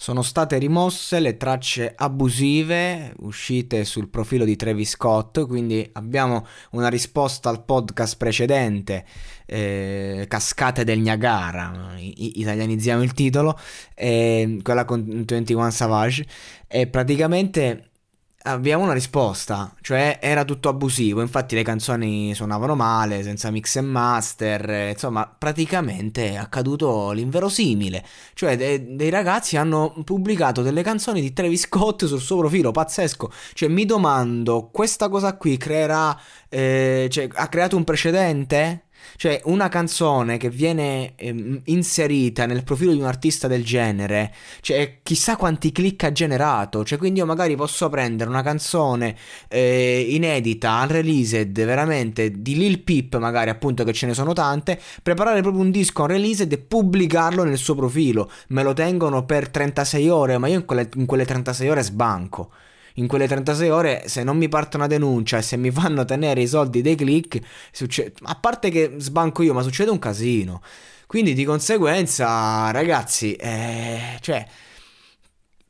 Sono state rimosse le tracce abusive uscite sul profilo di Travis Scott, quindi abbiamo una risposta al podcast precedente, eh, Cascate del Niagara, I- italianizziamo il titolo, eh, quella con 21 Savage, e praticamente abbiamo una risposta, cioè era tutto abusivo, infatti le canzoni suonavano male, senza mix e master, insomma praticamente è accaduto l'inverosimile, cioè de- dei ragazzi hanno pubblicato delle canzoni di Travis Scott sul suo profilo, pazzesco, cioè mi domando, questa cosa qui creerà, eh, cioè ha creato un precedente? Cioè, una canzone che viene ehm, inserita nel profilo di un artista del genere, cioè, chissà quanti click ha generato. Cioè, quindi io magari posso prendere una canzone eh, inedita, unreleased, veramente, di Lil Peep, magari appunto che ce ne sono tante, preparare proprio un disco unreleased e pubblicarlo nel suo profilo. Me lo tengono per 36 ore, ma io in quelle, in quelle 36 ore sbanco in quelle 36 ore se non mi parte una denuncia e se mi fanno tenere i soldi dei click, succede, a parte che sbanco io, ma succede un casino. Quindi di conseguenza, ragazzi, eh, cioè,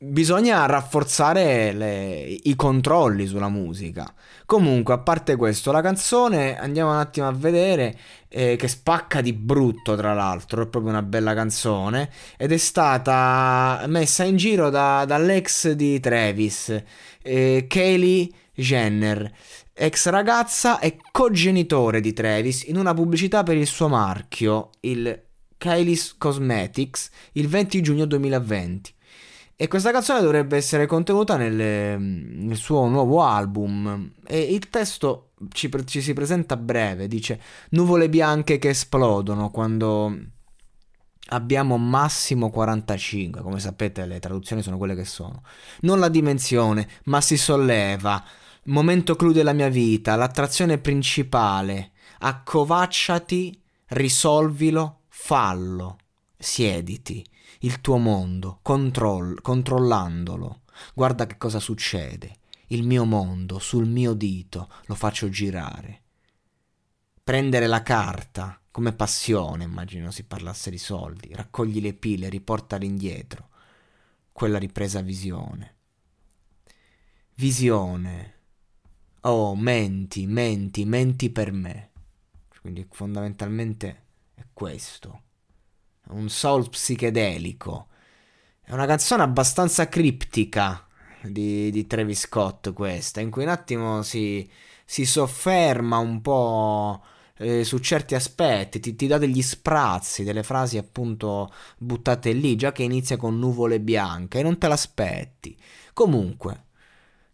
bisogna rafforzare le, i controlli sulla musica. Comunque, a parte questo, la canzone andiamo un attimo a vedere eh, che spacca di brutto, tra l'altro, è proprio una bella canzone ed è stata messa in giro da, dall'ex di Travis, eh, Kaylee Jenner, ex ragazza e cogenitore di Travis in una pubblicità per il suo marchio, il Kylie's Cosmetics, il 20 giugno 2020. E questa canzone dovrebbe essere contenuta nel, nel suo nuovo album. E il testo ci, ci, si presenta breve, dice nuvole bianche che esplodono quando abbiamo massimo 45, come sapete le traduzioni sono quelle che sono. Non la dimensione, ma si solleva. Momento clou della mia vita, l'attrazione principale. Accovacciati, risolvilo, fallo, siediti il tuo mondo, controll- controllandolo. Guarda che cosa succede. Il mio mondo sul mio dito lo faccio girare. Prendere la carta come passione, immagino si parlasse di soldi. Raccogli le pile, riportale indietro. Quella ripresa visione. Visione. Oh, menti, menti, menti per me. Quindi fondamentalmente è questo un soul psichedelico. È una canzone abbastanza criptica di, di Travis Scott questa, in cui un attimo si, si sofferma un po' eh, su certi aspetti, ti, ti, dà degli sprazzi, delle frasi appunto buttate lì, già che inizia con nuvole bianche e non te l'aspetti. Comunque,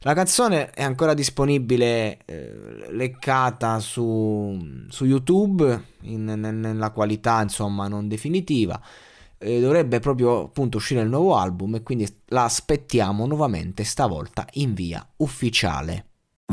la canzone è ancora disponibile eh, leccata su, su YouTube in, nella qualità insomma non definitiva. Eh, dovrebbe proprio appunto uscire il nuovo album e quindi la aspettiamo nuovamente stavolta in via ufficiale.